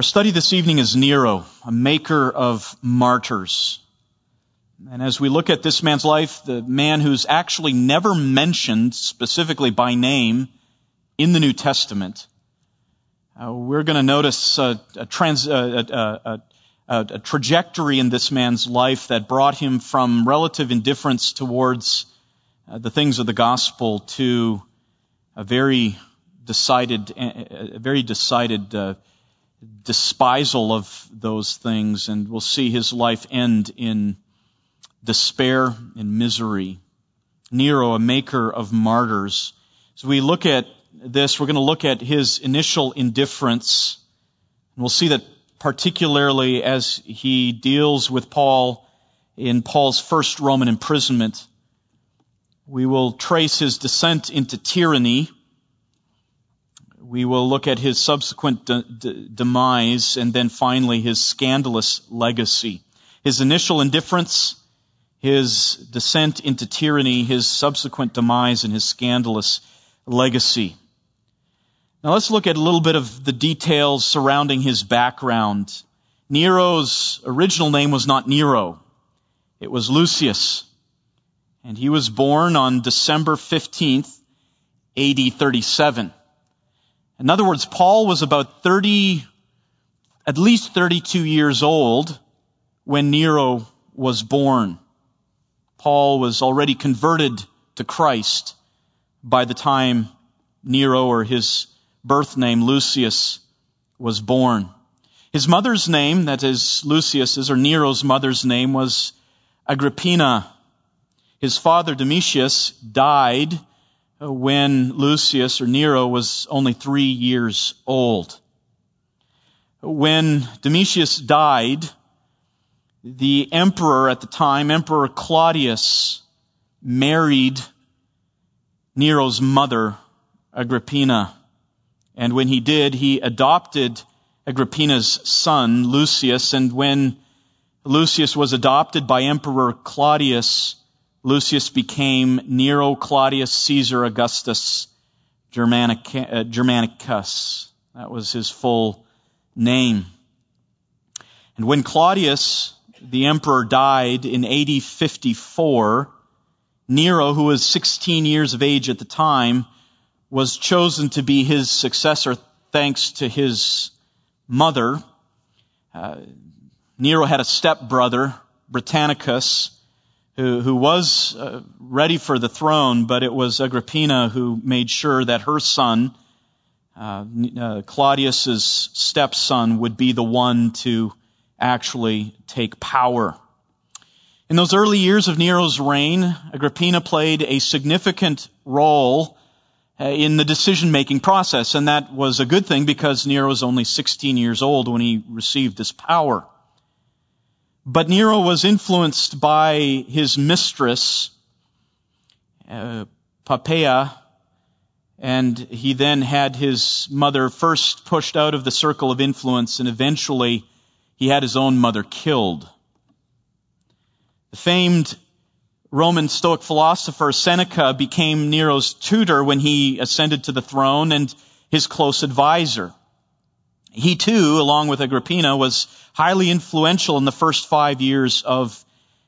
Our study this evening is Nero, a maker of martyrs. And as we look at this man's life, the man who's actually never mentioned specifically by name in the New Testament, uh, we're going to notice a, trans, a, a, trajectory in this man's life that brought him from relative indifference towards uh, the things of the gospel to a very decided, a very decided uh, despisal of those things, and we'll see his life end in despair and misery. Nero, a maker of martyrs. As we look at this, we're going to look at his initial indifference. And we'll see that particularly as he deals with Paul in Paul's first Roman imprisonment. We will trace his descent into tyranny we will look at his subsequent de- de- demise and then finally his scandalous legacy. His initial indifference, his descent into tyranny, his subsequent demise, and his scandalous legacy. Now let's look at a little bit of the details surrounding his background. Nero's original name was not Nero. It was Lucius. And he was born on December 15th, AD 37. In other words, Paul was about 30, at least 32 years old when Nero was born. Paul was already converted to Christ by the time Nero or his birth name Lucius was born. His mother's name, that is Lucius's or Nero's mother's name was Agrippina. His father Domitius died when Lucius or Nero was only three years old. When Domitius died, the emperor at the time, Emperor Claudius, married Nero's mother, Agrippina. And when he did, he adopted Agrippina's son, Lucius. And when Lucius was adopted by Emperor Claudius, Lucius became Nero Claudius Caesar Augustus uh, Germanicus. That was his full name. And when Claudius, the emperor, died in AD 54, Nero, who was 16 years of age at the time, was chosen to be his successor thanks to his mother. Uh, Nero had a stepbrother, Britannicus, who, who was uh, ready for the throne, but it was Agrippina who made sure that her son, uh, uh, Claudius's stepson, would be the one to actually take power. In those early years of Nero's reign, Agrippina played a significant role uh, in the decision making process, and that was a good thing because Nero was only 16 years old when he received this power. But Nero was influenced by his mistress, uh, Poppaea, and he then had his mother first pushed out of the circle of influence, and eventually he had his own mother killed. The famed Roman Stoic philosopher Seneca became Nero's tutor when he ascended to the throne and his close advisor. He too, along with Agrippina, was highly influential in the first five years of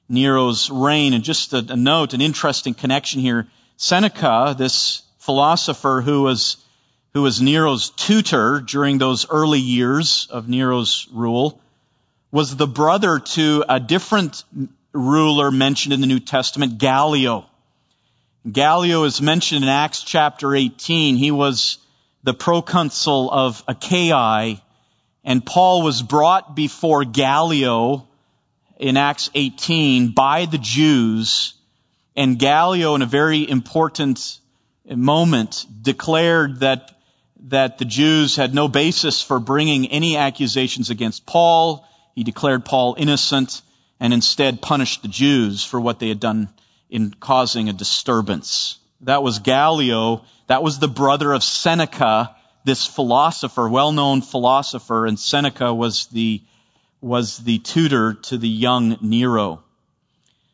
Nero's reign. And just a, a note, an interesting connection here. Seneca, this philosopher who was, who was Nero's tutor during those early years of Nero's rule, was the brother to a different ruler mentioned in the New Testament, Gallio. Gallio is mentioned in Acts chapter 18. He was the proconsul of Achaia, and Paul was brought before Gallio in Acts 18 by the Jews, and Gallio, in a very important moment, declared that that the Jews had no basis for bringing any accusations against Paul. He declared Paul innocent and instead punished the Jews for what they had done in causing a disturbance. That was Gallio. That was the brother of Seneca, this philosopher, well-known philosopher, and Seneca was the, was the tutor to the young Nero.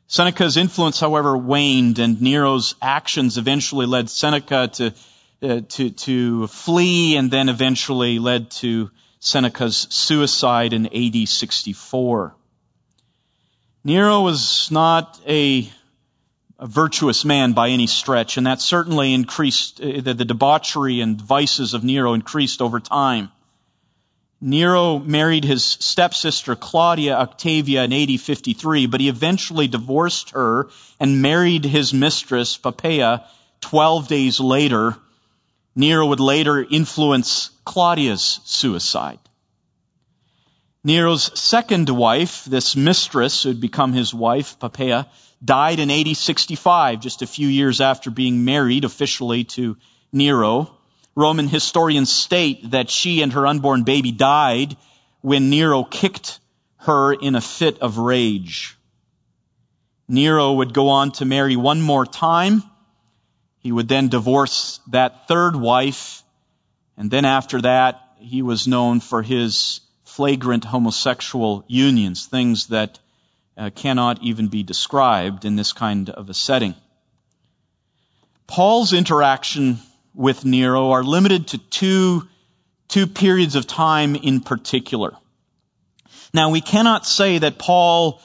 Seneca's influence, however, waned, and Nero's actions eventually led Seneca to, uh, to, to flee, and then eventually led to Seneca's suicide in AD 64. Nero was not a, a virtuous man by any stretch, and that certainly increased, uh, the, the debauchery and vices of Nero increased over time. Nero married his stepsister Claudia Octavia in AD 53, but he eventually divorced her and married his mistress Poppaea 12 days later. Nero would later influence Claudia's suicide. Nero's second wife, this mistress who had become his wife, Poppaea, died in AD 65, just a few years after being married officially to Nero. Roman historians state that she and her unborn baby died when Nero kicked her in a fit of rage. Nero would go on to marry one more time. He would then divorce that third wife. And then after that, he was known for his flagrant homosexual unions, things that uh, cannot even be described in this kind of a setting. Paul's interaction with Nero are limited to two, two periods of time in particular. Now we cannot say that Paul,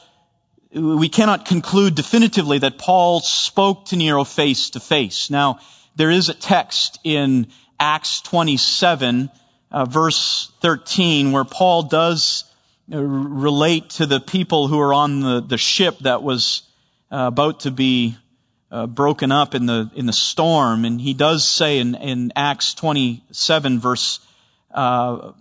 we cannot conclude definitively that Paul spoke to Nero face to face. Now there is a text in Acts 27, uh, verse 13, where Paul does relate to the people who are on the, the ship that was uh, about to be uh, broken up in the in the storm, and he does say in, in Acts 27 verse uh,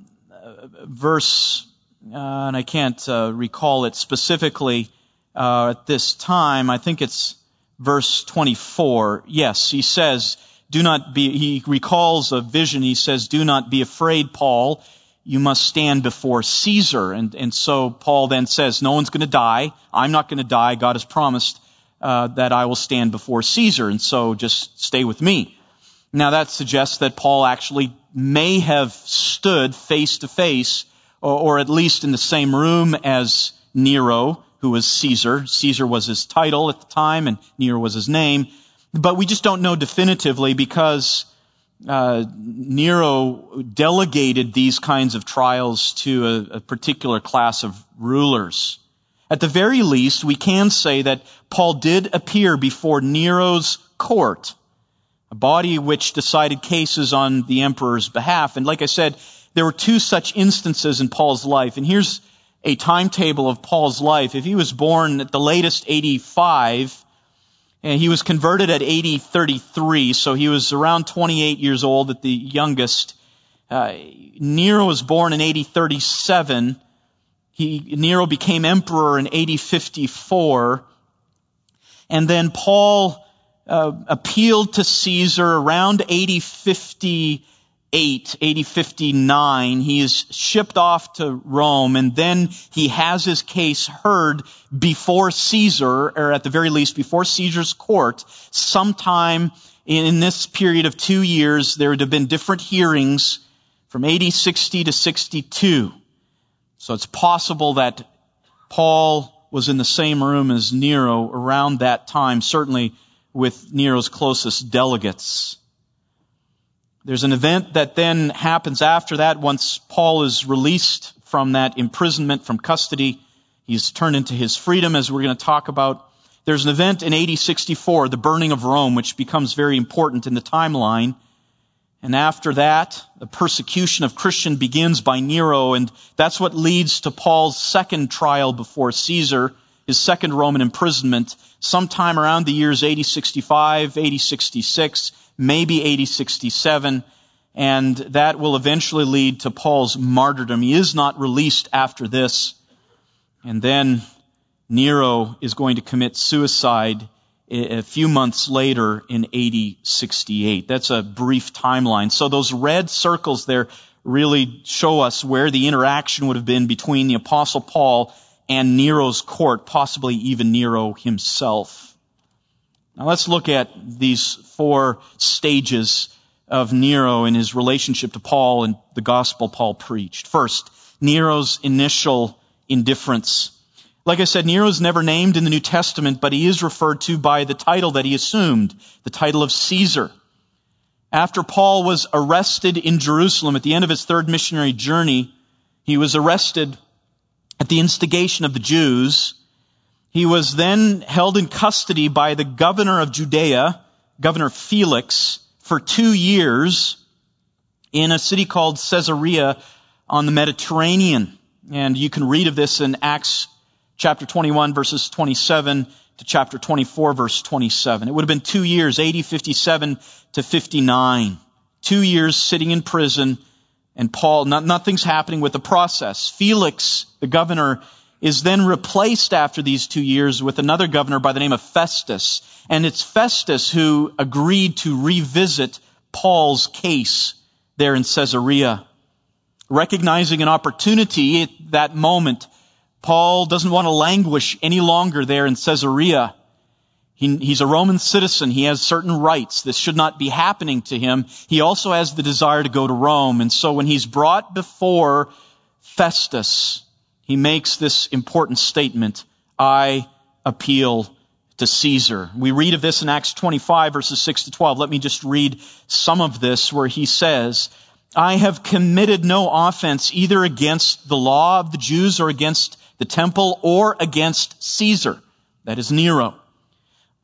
verse, uh, and I can't uh, recall it specifically uh, at this time. I think it's verse 24. Yes, he says, "Do not be." He recalls a vision. He says, "Do not be afraid, Paul." You must stand before Caesar. And, and so Paul then says, no one's going to die. I'm not going to die. God has promised uh, that I will stand before Caesar, and so just stay with me. Now that suggests that Paul actually may have stood face to face, or at least in the same room as Nero, who was Caesar. Caesar was his title at the time, and Nero was his name. But we just don't know definitively because uh, Nero delegated these kinds of trials to a, a particular class of rulers. At the very least, we can say that Paul did appear before Nero's court, a body which decided cases on the emperor's behalf. And like I said, there were two such instances in Paul's life. And here's a timetable of Paul's life. If he was born at the latest 85, and he was converted at 80, 33, so he was around 28 years old at the youngest. Uh, Nero was born in 80, 37. He, Nero became emperor in 80, 54. And then Paul uh, appealed to Caesar around 80, 50, 8, 59. he is shipped off to Rome and then he has his case heard before Caesar, or at the very least before Caesar's court, sometime in this period of two years, there would have been different hearings from 8060 to 62. So it's possible that Paul was in the same room as Nero around that time, certainly with Nero's closest delegates. There's an event that then happens after that once Paul is released from that imprisonment, from custody. He's turned into his freedom, as we're going to talk about. There's an event in AD 64, the burning of Rome, which becomes very important in the timeline. And after that, the persecution of Christian begins by Nero, and that's what leads to Paul's second trial before Caesar, his second Roman imprisonment, sometime around the years 80 65, 80 66, maybe 80 67, and that will eventually lead to Paul's martyrdom. He is not released after this. And then Nero is going to commit suicide a few months later in AD 68. That's a brief timeline. So those red circles there really show us where the interaction would have been between the apostle Paul and Nero's court, possibly even Nero himself. Now let's look at these four stages of Nero in his relationship to Paul and the gospel Paul preached. First, Nero's initial indifference. Like I said, Nero is never named in the New Testament, but he is referred to by the title that he assumed, the title of Caesar. After Paul was arrested in Jerusalem at the end of his third missionary journey, He was arrested at the instigation of the Jews. He was then held in custody by the governor of Judea, Governor Felix, for two years in a city called Caesarea on the Mediterranean. And you can read of this in Acts chapter 21 verses 27 to chapter 24 verse 27. It would have been two years, AD 57 to 59. Two years sitting in prison and Paul, not, nothing's happening with the process. Felix, the governor, is then replaced after these two years with another governor by the name of Festus. And it's Festus who agreed to revisit Paul's case there in Caesarea. Recognizing an opportunity at that moment, Paul doesn't want to languish any longer there in Caesarea. He, he's a Roman citizen. He has certain rights. This should not be happening to him. He also has the desire to go to Rome. And so when he's brought before Festus, he makes this important statement. I appeal to Caesar. We read of this in Acts 25 verses 6 to 12. Let me just read some of this where he says, I have committed no offense either against the law of the Jews or against the temple or against Caesar. That is Nero.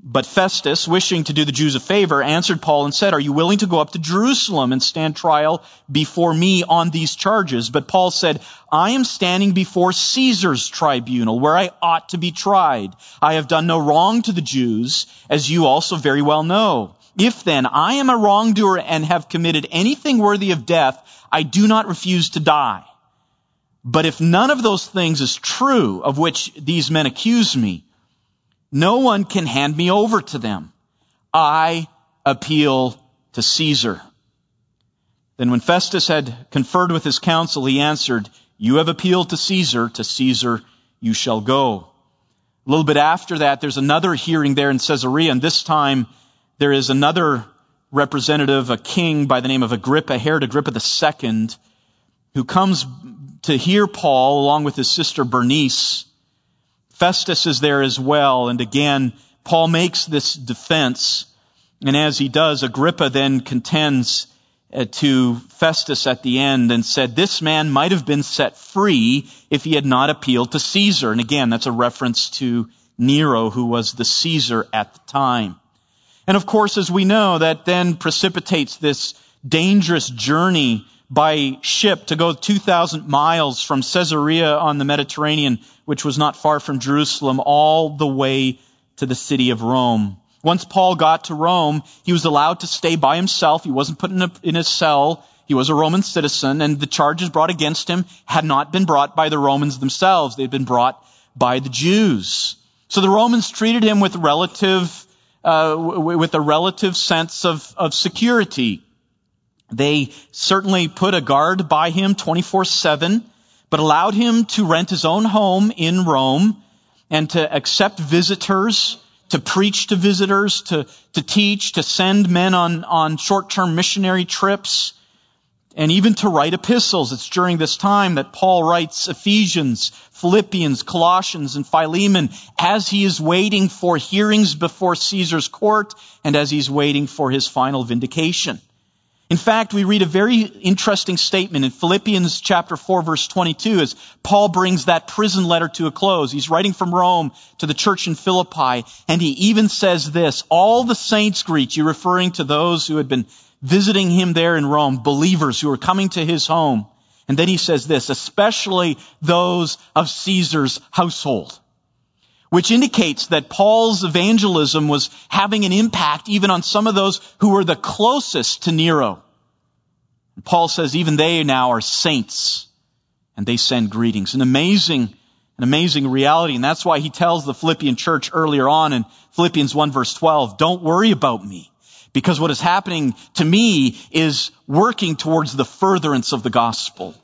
But Festus, wishing to do the Jews a favor, answered Paul and said, Are you willing to go up to Jerusalem and stand trial before me on these charges? But Paul said, I am standing before Caesar's tribunal, where I ought to be tried. I have done no wrong to the Jews, as you also very well know. If then I am a wrongdoer and have committed anything worthy of death, I do not refuse to die. But if none of those things is true of which these men accuse me, no one can hand me over to them. I appeal to Caesar. Then when Festus had conferred with his council, he answered, You have appealed to Caesar, to Caesar you shall go. A little bit after that, there's another hearing there in Caesarea, and this time there is another representative, a king by the name of Agrippa, Herod Agrippa II, who comes to hear Paul along with his sister Bernice. Festus is there as well. And again, Paul makes this defense. And as he does, Agrippa then contends uh, to Festus at the end and said, this man might have been set free if he had not appealed to Caesar. And again, that's a reference to Nero, who was the Caesar at the time. And of course, as we know, that then precipitates this dangerous journey by ship to go 2,000 miles from Caesarea on the Mediterranean, which was not far from Jerusalem, all the way to the city of Rome. Once Paul got to Rome, he was allowed to stay by himself. He wasn't put in a, in a cell. He was a Roman citizen, and the charges brought against him had not been brought by the Romans themselves. They had been brought by the Jews. So the Romans treated him with relative, uh, with a relative sense of, of security. They certainly put a guard by him 24-7, but allowed him to rent his own home in Rome and to accept visitors, to preach to visitors, to, to teach, to send men on, on short-term missionary trips, and even to write epistles. It's during this time that Paul writes Ephesians, Philippians, Colossians, and Philemon as he is waiting for hearings before Caesar's court and as he's waiting for his final vindication. In fact, we read a very interesting statement in Philippians chapter 4 verse 22 as Paul brings that prison letter to a close. He's writing from Rome to the church in Philippi and he even says this, all the saints greet you, referring to those who had been visiting him there in Rome, believers who were coming to his home. And then he says this, especially those of Caesar's household which indicates that Paul's evangelism was having an impact even on some of those who were the closest to Nero. Paul says even they now are saints and they send greetings. An amazing, an amazing reality. And that's why he tells the Philippian church earlier on in Philippians 1 verse 12, don't worry about me because what is happening to me is working towards the furtherance of the gospel.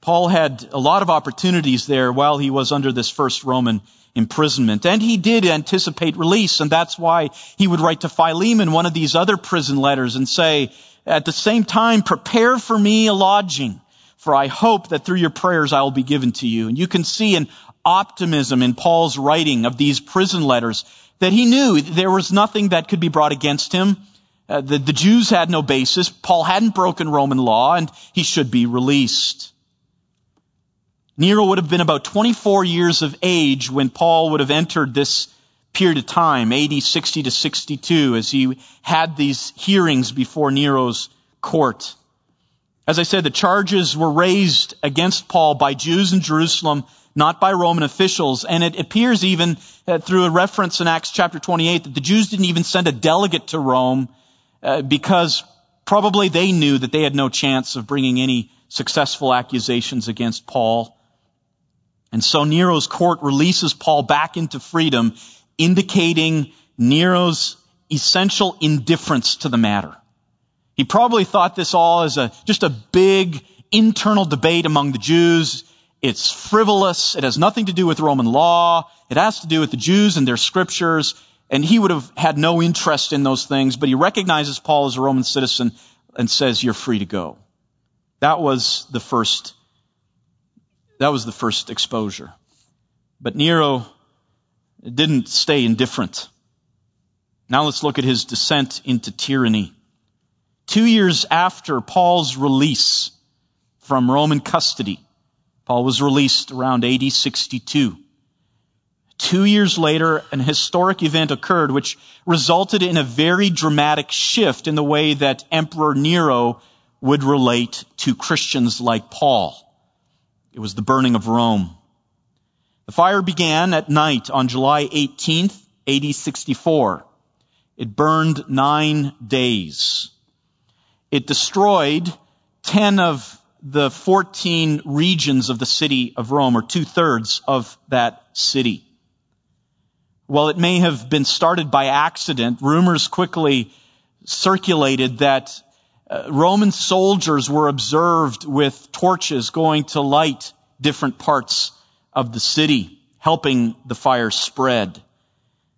Paul had a lot of opportunities there while he was under this first Roman imprisonment. And he did anticipate release, and that's why he would write to Philemon one of these other prison letters and say, at the same time, prepare for me a lodging, for I hope that through your prayers I will be given to you. And you can see an optimism in Paul's writing of these prison letters that he knew there was nothing that could be brought against him. Uh, the, the Jews had no basis. Paul hadn't broken Roman law, and he should be released. Nero would have been about 24 years of age when Paul would have entered this period of time, AD 60 to 62, as he had these hearings before Nero's court. As I said, the charges were raised against Paul by Jews in Jerusalem, not by Roman officials. And it appears even uh, through a reference in Acts chapter 28 that the Jews didn't even send a delegate to Rome uh, because probably they knew that they had no chance of bringing any successful accusations against Paul. And so Nero's court releases Paul back into freedom, indicating Nero's essential indifference to the matter. He probably thought this all as a, just a big internal debate among the Jews. It's frivolous. It has nothing to do with Roman law. It has to do with the Jews and their scriptures. And he would have had no interest in those things, but he recognizes Paul as a Roman citizen and says, you're free to go. That was the first, that was the first exposure. But Nero didn't stay indifferent. Now let's look at his descent into tyranny. Two years after Paul's release from Roman custody, Paul was released around AD 62. Two years later, an historic event occurred which resulted in a very dramatic shift in the way that Emperor Nero would relate to Christians like Paul. It was the burning of Rome. The fire began at night on July 18th, AD 64. It burned nine days. It destroyed 10 of the 14 regions of the city of Rome, or two thirds of that city. While it may have been started by accident, rumors quickly circulated that Uh, Roman soldiers were observed with torches going to light different parts of the city, helping the fire spread.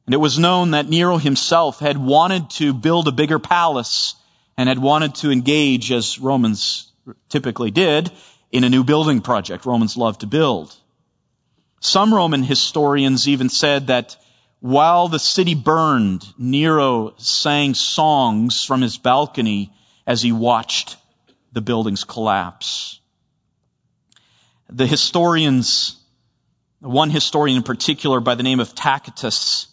And it was known that Nero himself had wanted to build a bigger palace and had wanted to engage, as Romans typically did, in a new building project. Romans love to build. Some Roman historians even said that while the city burned, Nero sang songs from his balcony as he watched the buildings collapse. The historians, one historian in particular by the name of Tacitus,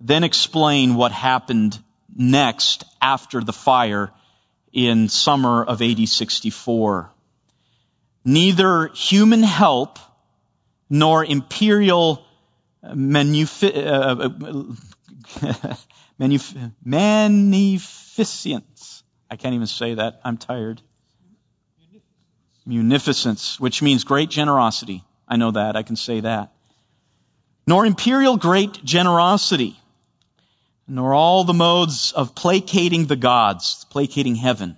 then explain what happened next after the fire in summer of AD 64. Neither human help nor imperial manufi- uh, magnificence. I can't even say that. I'm tired. Munificence, which means great generosity. I know that. I can say that. Nor imperial great generosity nor all the modes of placating the gods, placating heaven,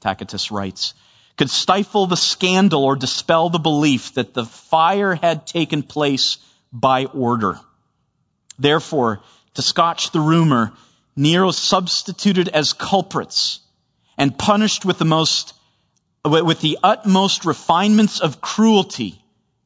Tacitus writes, could stifle the scandal or dispel the belief that the fire had taken place by order. Therefore, to scotch the rumor, Nero substituted as culprits and punished with the most, with the utmost refinements of cruelty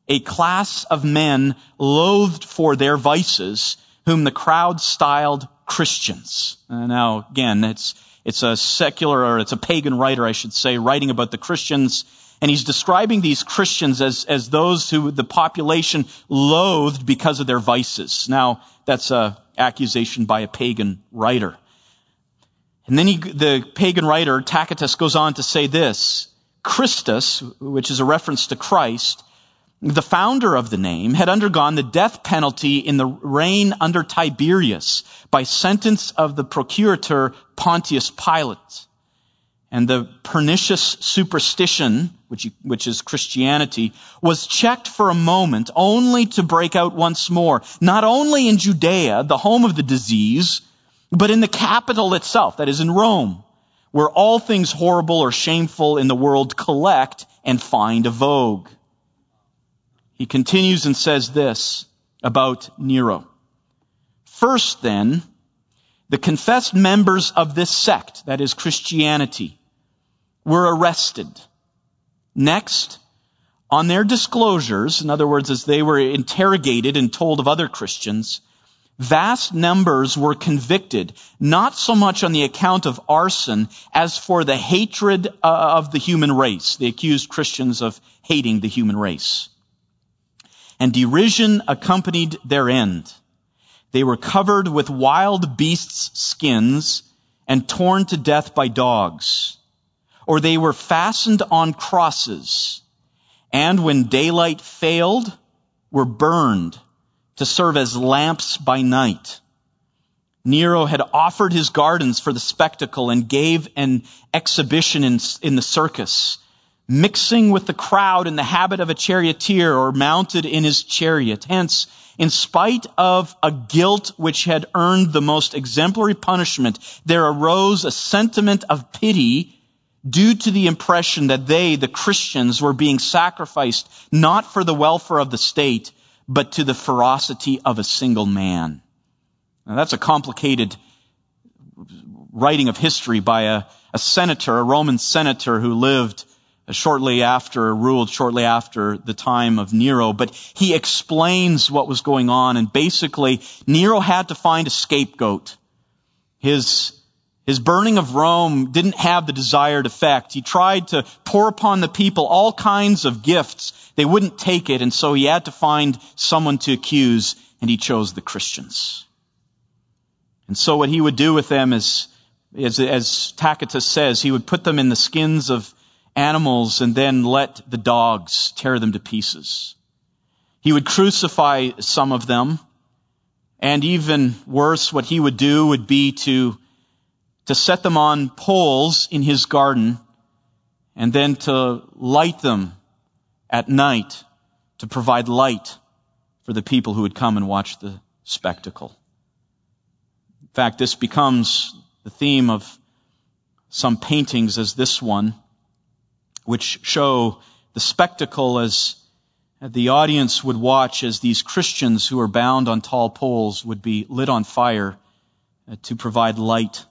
a class of men loathed for their vices, whom the crowd styled Christians. Uh, now, again, it's, it's a secular or it's a pagan writer, I should say, writing about the Christians. And he's describing these Christians as, as those who the population loathed because of their vices. Now, that's a accusation by a pagan writer. And then he, the pagan writer, Tacitus, goes on to say this. Christus, which is a reference to Christ, the founder of the name, had undergone the death penalty in the reign under Tiberius by sentence of the procurator Pontius Pilate. And the pernicious superstition, which, which is Christianity, was checked for a moment only to break out once more, not only in Judea, the home of the disease, but in the capital itself, that is in Rome, where all things horrible or shameful in the world collect and find a vogue. He continues and says this about Nero. First then, the confessed members of this sect, that is Christianity, were arrested. Next, on their disclosures, in other words, as they were interrogated and told of other Christians, vast numbers were convicted, not so much on the account of arson as for the hatred uh, of the human race. They accused Christians of hating the human race. and derision accompanied their end. They were covered with wild beasts' skins and torn to death by dogs. Or they were fastened on crosses and when daylight failed, were burned to serve as lamps by night. Nero had offered his gardens for the spectacle and gave an exhibition in, in the circus mixing with the crowd in the habit of a charioteer or mounted in his chariot. Hence, in spite of a guilt which had earned the most exemplary punishment, there arose a sentiment of pity due to the impression that they, the Christians, were being sacrificed not for the welfare of the state, but to the ferocity of a single man. Now that's a complicated writing of history by a, a senator, a Roman senator who lived shortly after, ruled shortly after the time of Nero, but he explains what was going on and basically Nero had to find a scapegoat. His, his burning of Rome didn't have the desired effect. He tried to pour upon the people all kinds of gifts. They wouldn't take it and so he had to find someone to accuse and he chose the Christians. And so what he would do with them is, as, as Tacitus says, he would put them in the skins of animals and then let the dogs tear them to pieces. He would crucify some of them, and even worse, what he would do would be to, to set them on poles in his garden and then to light them at night to provide light for the people who would come and watch the spectacle. In fact, this becomes the theme of some paintings as this one which show the spectacle as the audience would watch as these Christians who were bound on tall poles would be lit on fire uh, to provide light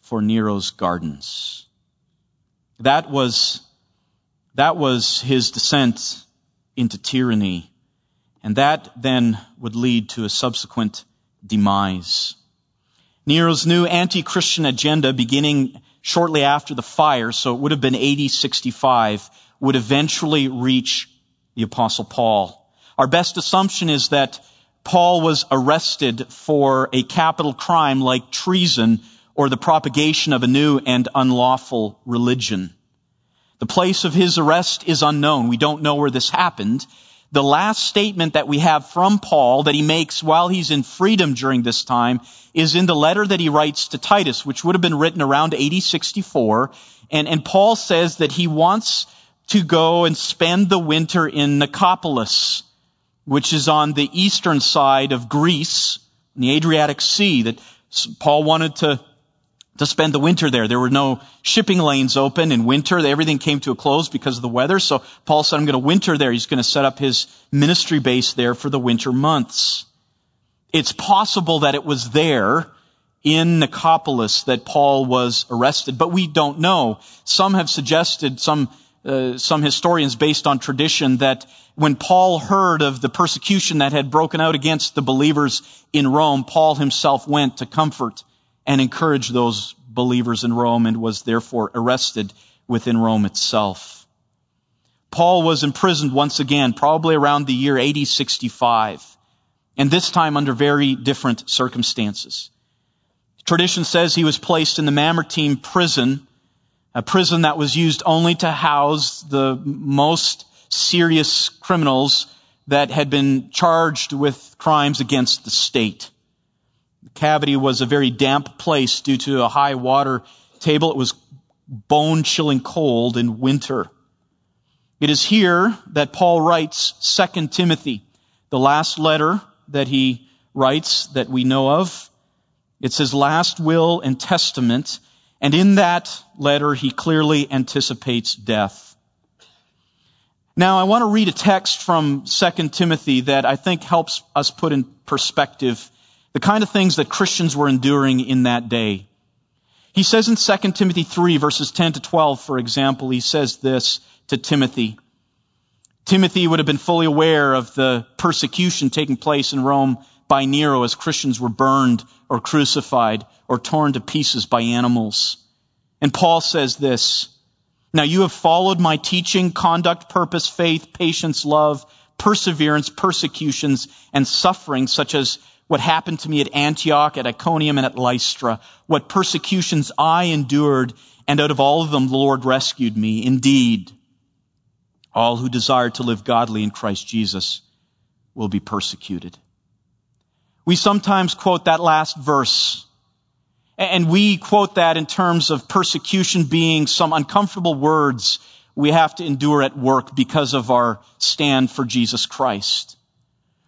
for Nero's gardens. That was, that was his descent into tyranny. And that then would lead to a subsequent demise. Nero's new anti-Christian agenda beginning shortly after the fire, so it would have been AD 65, would eventually reach the apostle Paul. Our best assumption is that Paul was arrested for a capital crime like treason or the propagation of a new and unlawful religion. The place of his arrest is unknown. We don't know where this happened the last statement that we have from Paul that he makes while he's in freedom during this time is in the letter that he writes to Titus, which would have been written around AD 64. And, and Paul says that he wants to go and spend the winter in Nicopolis, which is on the eastern side of Greece, in the Adriatic Sea, that Paul wanted to to spend the winter there. There were no shipping lanes open in winter. Everything came to a close because of the weather. So Paul said, I'm going to winter there. He's going to set up his ministry base there for the winter months. It's possible that it was there in Nicopolis that Paul was arrested, but we don't know. Some have suggested, some, uh, some historians based on tradition that when Paul heard of the persecution that had broken out against the believers in Rome, Paul himself went to comfort and encouraged those believers in Rome and was therefore arrested within Rome itself. Paul was imprisoned once again, probably around the year AD 65, and this time under very different circumstances. Tradition says he was placed in the Mamertine prison, a prison that was used only to house the most serious criminals that had been charged with crimes against the state. The cavity was a very damp place due to a high water table. It was bone chilling cold in winter. It is here that Paul writes 2 Timothy, the last letter that he writes that we know of. It's his last will and testament, and in that letter he clearly anticipates death. Now I want to read a text from 2 Timothy that I think helps us put in perspective the kind of things that Christians were enduring in that day. He says in 2 Timothy 3 verses 10 to 12, for example, he says this to Timothy. Timothy would have been fully aware of the persecution taking place in Rome by Nero as Christians were burned or crucified or torn to pieces by animals. And Paul says this, Now you have followed my teaching, conduct, purpose, faith, patience, love, perseverance, persecutions, and suffering, such as what happened to me at Antioch, at Iconium, and at Lystra, what persecutions I endured, and out of all of them the Lord rescued me. Indeed, all who desire to live godly in Christ Jesus will be persecuted. We sometimes quote that last verse, and we quote that in terms of persecution being some uncomfortable words we have to endure at work because of our stand for Jesus Christ.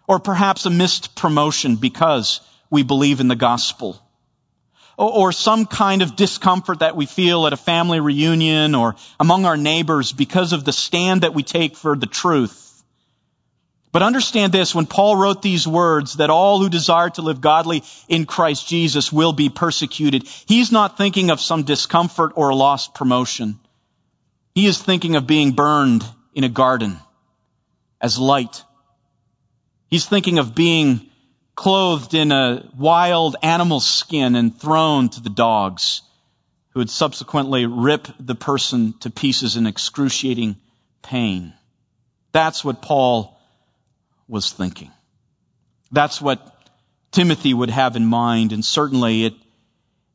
Or perhaps a missed promotion because we believe in the gospel. Or some kind of discomfort that we feel at a family reunion or among our neighbors because of the stand that we take for the truth. But understand this, when Paul wrote these words, that all who desire to live godly in Christ Jesus will be persecuted, he's not thinking of some discomfort or a lost promotion. He is thinking of being burned in a garden as light. He's thinking of being clothed in a wild animal skin and thrown to the dogs who would subsequently rip the person to pieces in excruciating pain. That's what Paul was thinking. That's what Timothy would have in mind, and certainly it,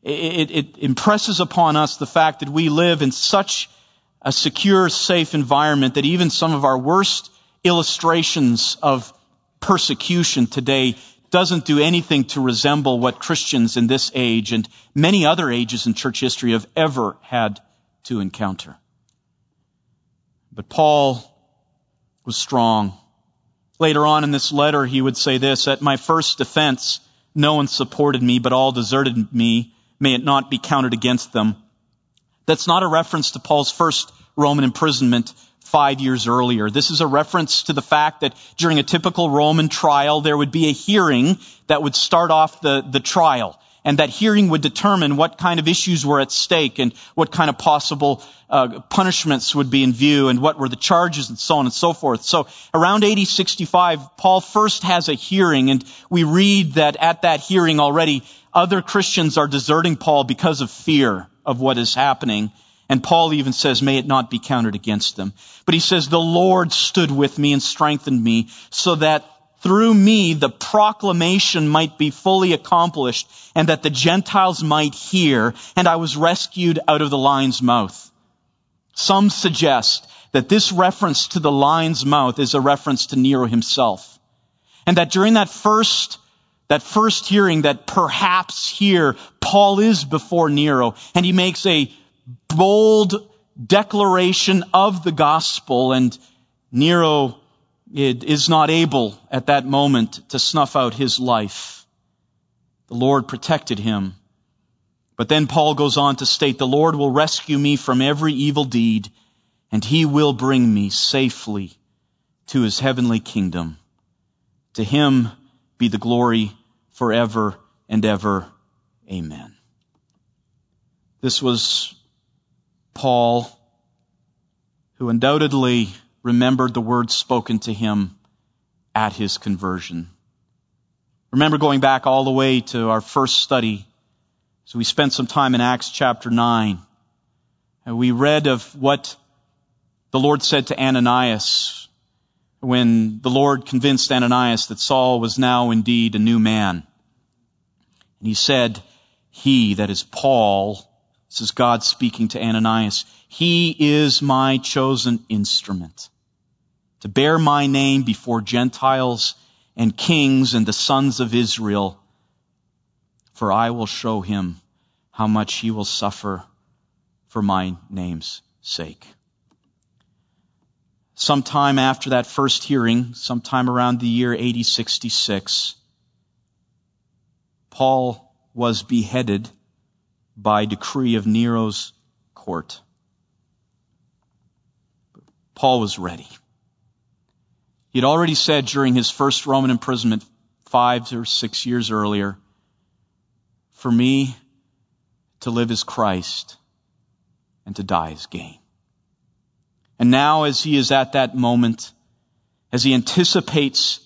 it, it impresses upon us the fact that we live in such a secure, safe environment that even some of our worst illustrations of persecution today doesn't do anything to resemble what Christians in this age and many other ages in church history have ever had to encounter. But Paul was strong. Later on in this letter, he would say this, at my first defense, no one supported me, but all deserted me. May it not be counted against them. That's not a reference to Paul's first Roman imprisonment five years earlier. This is a reference to the fact that during a typical Roman trial, there would be a hearing that would start off the, the trial. And that hearing would determine what kind of issues were at stake and what kind of possible uh, punishments would be in view and what were the charges and so on and so forth. So around AD 65, Paul first has a hearing and we read that at that hearing already other Christians are deserting Paul because of fear of what is happening. And Paul even says, may it not be counted against them. But he says, the Lord stood with me and strengthened me so that through me the proclamation might be fully accomplished and that the Gentiles might hear and I was rescued out of the lion's mouth. Some suggest that this reference to the lion's mouth is a reference to Nero himself. And that during that first that first hearing that perhaps here Paul is before Nero and he makes a bold declaration of the gospel and Nero is not able at that moment to snuff out his life. The Lord protected him. But then Paul goes on to state, the Lord will rescue me from every evil deed and he will bring me safely to his heavenly kingdom. To him be the glory forever and ever. Amen. This was Paul, who undoubtedly remembered the words spoken to him at his conversion. Remember going back all the way to our first study. So we spent some time in Acts chapter 9. And we read of what the Lord said to Ananias when the Lord convinced Ananias that Saul was now indeed a new man. And he said, He, that is Paul, this is God speaking to Ananias, He is my chosen instrument to bear my name before Gentiles and kings and the sons of Israel, for I will show him how much he will suffer for my name's sake. Sometime after that first hearing, sometime around the year AD 66, Paul was beheaded by decree of Nero's court. Paul was ready. He had already said during his first Roman imprisonment five or six years earlier, for me to live is Christ and to die is gain. And now as he is at that moment, as he anticipates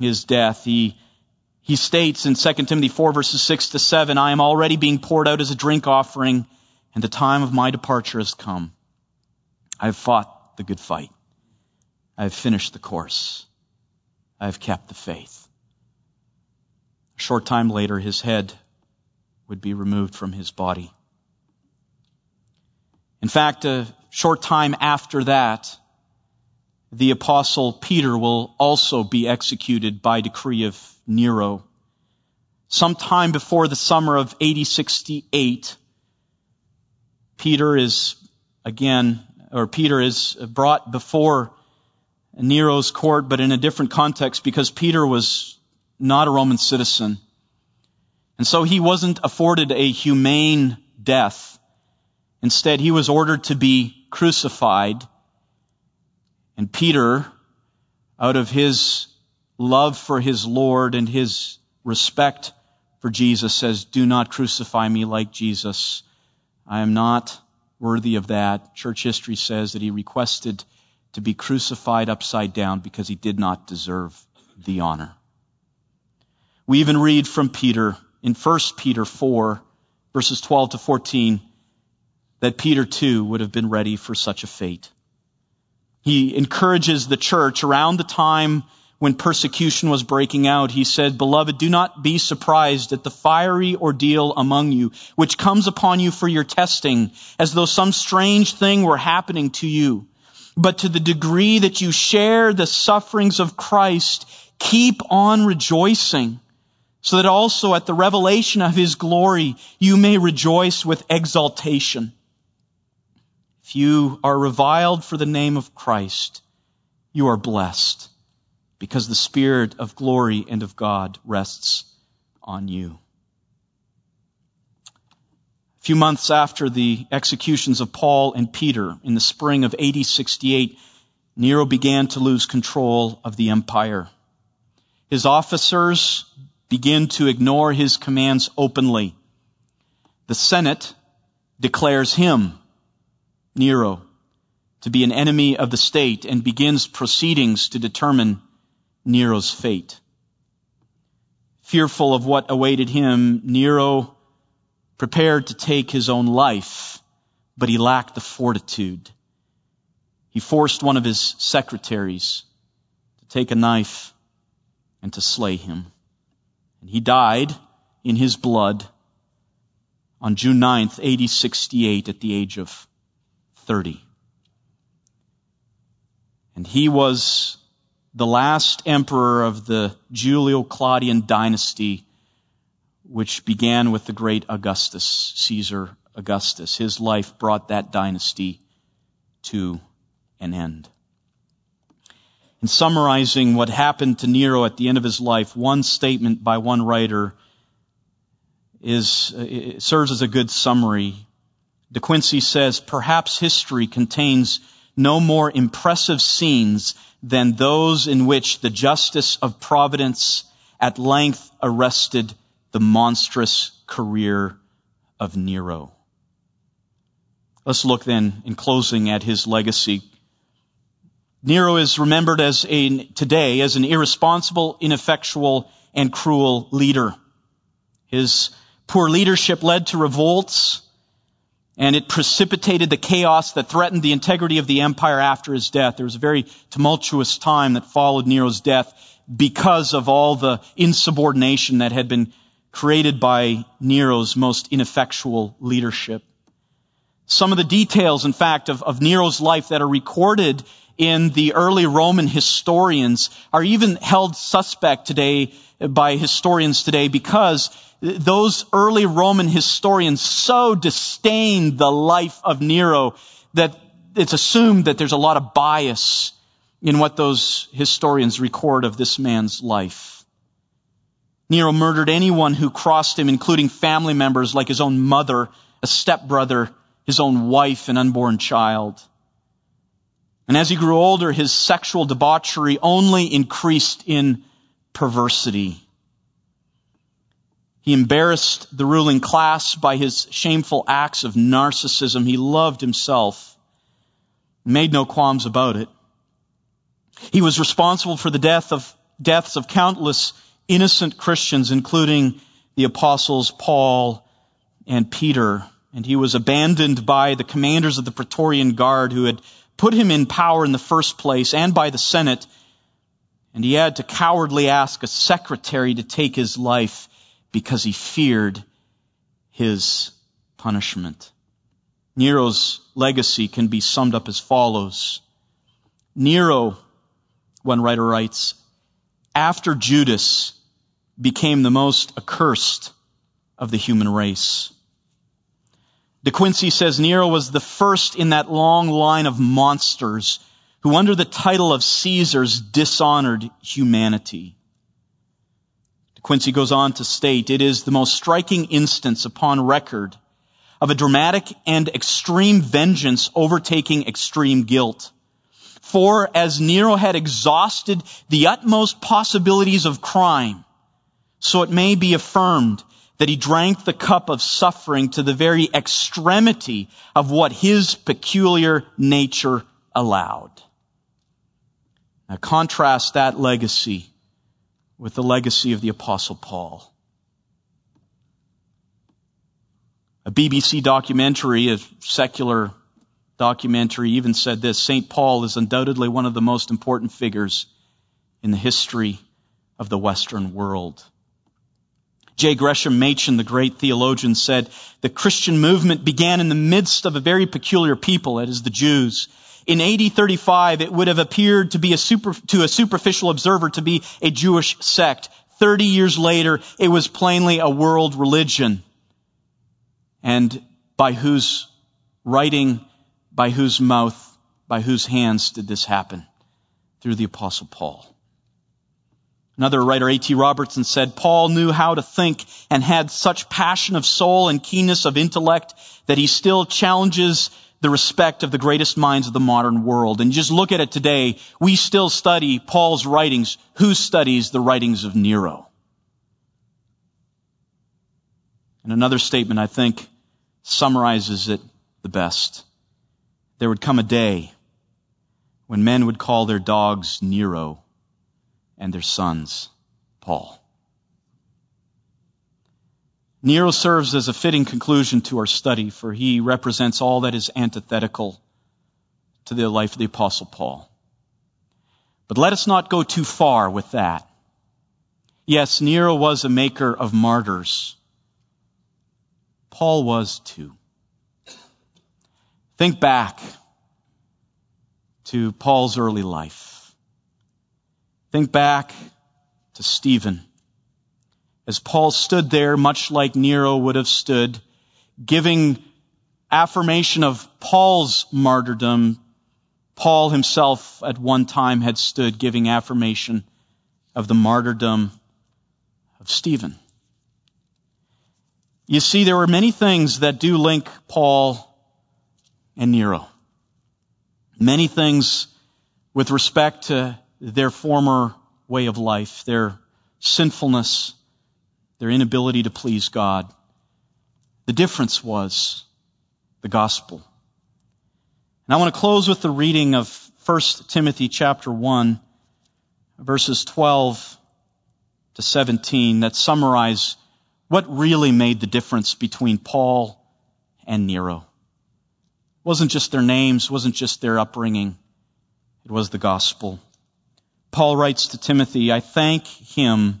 his death, he, he states in 2 Timothy 4 verses 6 to 7, I am already being poured out as a drink offering and the time of my departure has come. I have fought the good fight. I have finished the course. I have kept the faith. A short time later, his head would be removed from his body. In fact, a short time after that, the apostle Peter will also be executed by decree of Nero. Sometime before the summer of AD 68, Peter is again, or Peter is brought before Nero's court, but in a different context because Peter was not a Roman citizen. And so he wasn't afforded a humane death. Instead, he was ordered to be crucified. And Peter, out of his love for his Lord and his respect for Jesus, says, Do not crucify me like Jesus. I am not worthy of that. Church history says that he requested to be crucified upside down because he did not deserve the honor. We even read from Peter in 1 Peter 4, verses 12 to 14, that Peter too would have been ready for such a fate. He encourages the church around the time when persecution was breaking out. He said, Beloved, do not be surprised at the fiery ordeal among you, which comes upon you for your testing, as though some strange thing were happening to you. But to the degree that you share the sufferings of Christ, keep on rejoicing so that also at the revelation of his glory you may rejoice with exultation. If you are reviled for the name of Christ, you are blessed because the Spirit of glory and of God rests on you. A few months after the executions of Paul and Peter in the spring of AD 68, Nero began to lose control of the empire. His officers begin to ignore his commands openly. The Senate declares him, Nero, to be an enemy of the state and begins proceedings to determine Nero's fate. Fearful of what awaited him, Nero prepared to take his own life, but he lacked the fortitude. He forced one of his secretaries to take a knife and to slay him. And he died in his blood on June 9th, 8068 at the age of 30. And he was the last emperor of the Julio-Claudian dynasty, which began with the great Augustus, Caesar Augustus. His life brought that dynasty to an end. In summarizing what happened to Nero at the end of his life, one statement by one writer is, serves as a good summary. De Quincey says, perhaps history contains no more impressive scenes than those in which the justice of providence at length arrested the monstrous career of Nero. Let's look then, in closing, at his legacy. Nero is remembered as a, today as an irresponsible, ineffectual, and cruel leader. His poor leadership led to revolts, and it precipitated the chaos that threatened the integrity of the empire after his death. There was a very tumultuous time that followed Nero's death because of all the insubordination that had been created by Nero's most ineffectual leadership. Some of the details, in fact, of, of Nero's life that are recorded in the early Roman historians are even held suspect today by historians today because those early Roman historians so disdained the life of Nero that it's assumed that there's a lot of bias in what those historians record of this man's life. Nero murdered anyone who crossed him, including family members like his own mother, a stepbrother, his own wife, and unborn child. And as he grew older, his sexual debauchery only increased in perversity. He embarrassed the ruling class by his shameful acts of narcissism. He loved himself, made no qualms about it. He was responsible for the death of, deaths of countless innocent Christians, including the apostles Paul and Peter. And he was abandoned by the commanders of the Praetorian Guard who had put him in power in the first place and by the Senate. And he had to cowardly ask a secretary to take his life because he feared his punishment. Nero's legacy can be summed up as follows. Nero, one writer writes, after Judas became the most accursed of the human race. De Quincey says Nero was the first in that long line of monsters who under the title of Caesars dishonored humanity. De Quincey goes on to state, it is the most striking instance upon record of a dramatic and extreme vengeance overtaking extreme guilt. For as Nero had exhausted the utmost possibilities of crime, so it may be affirmed that he drank the cup of suffering to the very extremity of what his peculiar nature allowed. Now contrast that legacy with the legacy of the apostle Paul. A BBC documentary, a secular documentary even said this, St. Paul is undoubtedly one of the most important figures in the history of the Western world. J. Gresham Machen, the great theologian, said the Christian movement began in the midst of a very peculiar people, that is the Jews. In AD 35, it would have appeared to be a super, to a superficial observer to be a Jewish sect. Thirty years later, it was plainly a world religion. And by whose writing, by whose mouth, by whose hands did this happen? Through the apostle Paul. Another writer, A.T. Robertson, said, Paul knew how to think and had such passion of soul and keenness of intellect that he still challenges the respect of the greatest minds of the modern world. And just look at it today. We still study Paul's writings. Who studies the writings of Nero? And another statement, I think, summarizes it the best. There would come a day when men would call their dogs Nero and their sons, Paul. Nero serves as a fitting conclusion to our study, for he represents all that is antithetical to the life of the Apostle Paul. But let us not go too far with that. Yes, Nero was a maker of martyrs. Paul was too. Think back to Paul's early life. Think back to Stephen. As Paul stood there, much like Nero would have stood, giving affirmation of Paul's martyrdom, Paul himself at one time had stood giving affirmation of the martyrdom of Stephen. You see, there were many things that do link Paul and Nero. Many things with respect to their former way of life, their sinfulness, their inability to please God. The difference was the gospel. And I want to close with the reading of 1 Timothy chapter 1, verses 12 to 17 that summarize what really made the difference between Paul and Nero. It wasn't just their names, wasn't just their upbringing. It was the gospel. Paul writes to Timothy, I thank him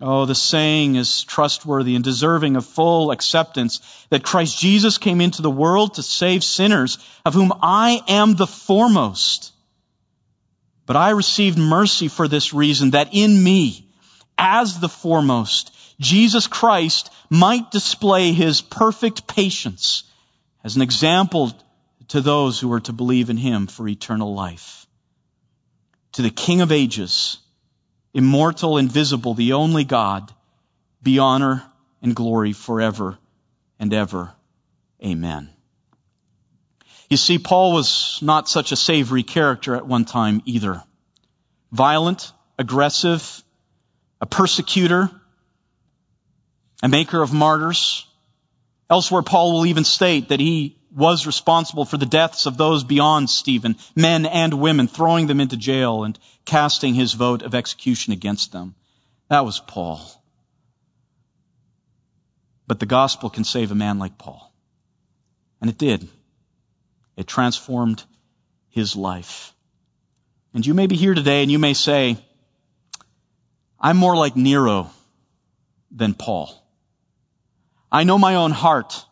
Oh, the saying is trustworthy and deserving of full acceptance that Christ Jesus came into the world to save sinners, of whom I am the foremost. But I received mercy for this reason, that in me, as the foremost, Jesus Christ might display his perfect patience as an example to those who are to believe in him for eternal life. To the King of ages, immortal, invisible, the only God, be honor and glory forever and ever. Amen. You see, Paul was not such a savory character at one time either. Violent, aggressive, a persecutor, a maker of martyrs. Elsewhere, Paul will even state that he was responsible for the deaths of those beyond Stephen, men and women, throwing them into jail and casting his vote of execution against them. That was Paul. But the gospel can save a man like Paul. And it did. It transformed his life. And you may be here today and you may say, I'm more like Nero than Paul. I know my own heart.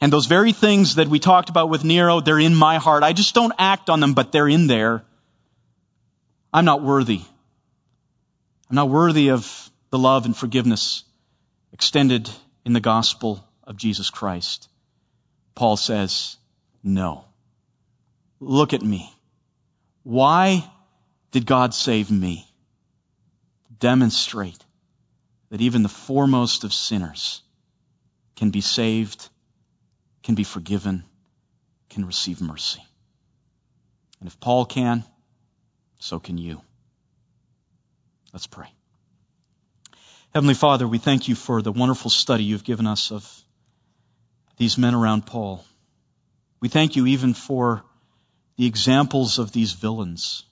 And those very things that we talked about with Nero, they're in my heart. I just don't act on them, but they're in there. I'm not worthy. I'm not worthy of the love and forgiveness extended in the gospel of Jesus Christ. Paul says, no. Look at me. Why did God save me? Demonstrate that even the foremost of sinners can be saved, can be forgiven, can receive mercy. And if Paul can, so can you. Let's pray. Heavenly Father, we thank you for the wonderful study you've given us of these men around Paul. We thank you even for the examples of these villains.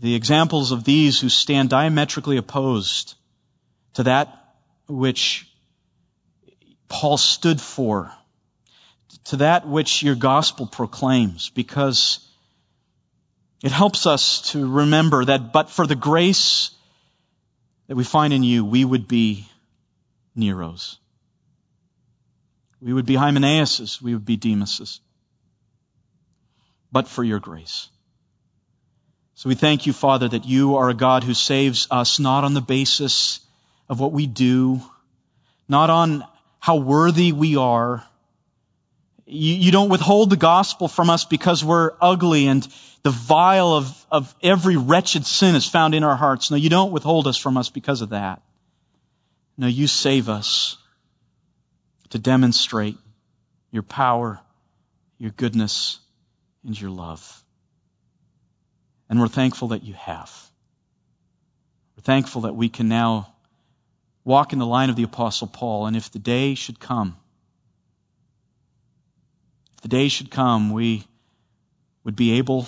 The examples of these who stand diametrically opposed to that which Paul stood for, to that which your gospel proclaims, because it helps us to remember that but for the grace that we find in you, we would be Neros. We would be Hymenaeus. We would be Demas's. But for your grace. So we thank you, Father, that you are a God who saves us not on the basis of what we do, not on how worthy we are. You, you, don't withhold the gospel from us because we're ugly and the vile of, of every wretched sin is found in our hearts. No, you don't withhold us from us because of that. No, you save us to demonstrate your power, your goodness, and your love. And we're thankful that you have. We're thankful that we can now walk in the line of the Apostle Paul. And if the day should come, if the day should come, we would be able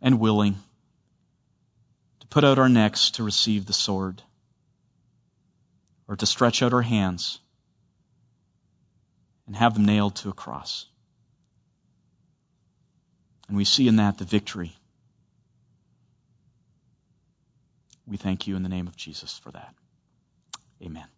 and willing to put out our necks to receive the sword or to stretch out our hands and have them nailed to a cross. And we see in that the victory. We thank you in the name of Jesus for that. Amen.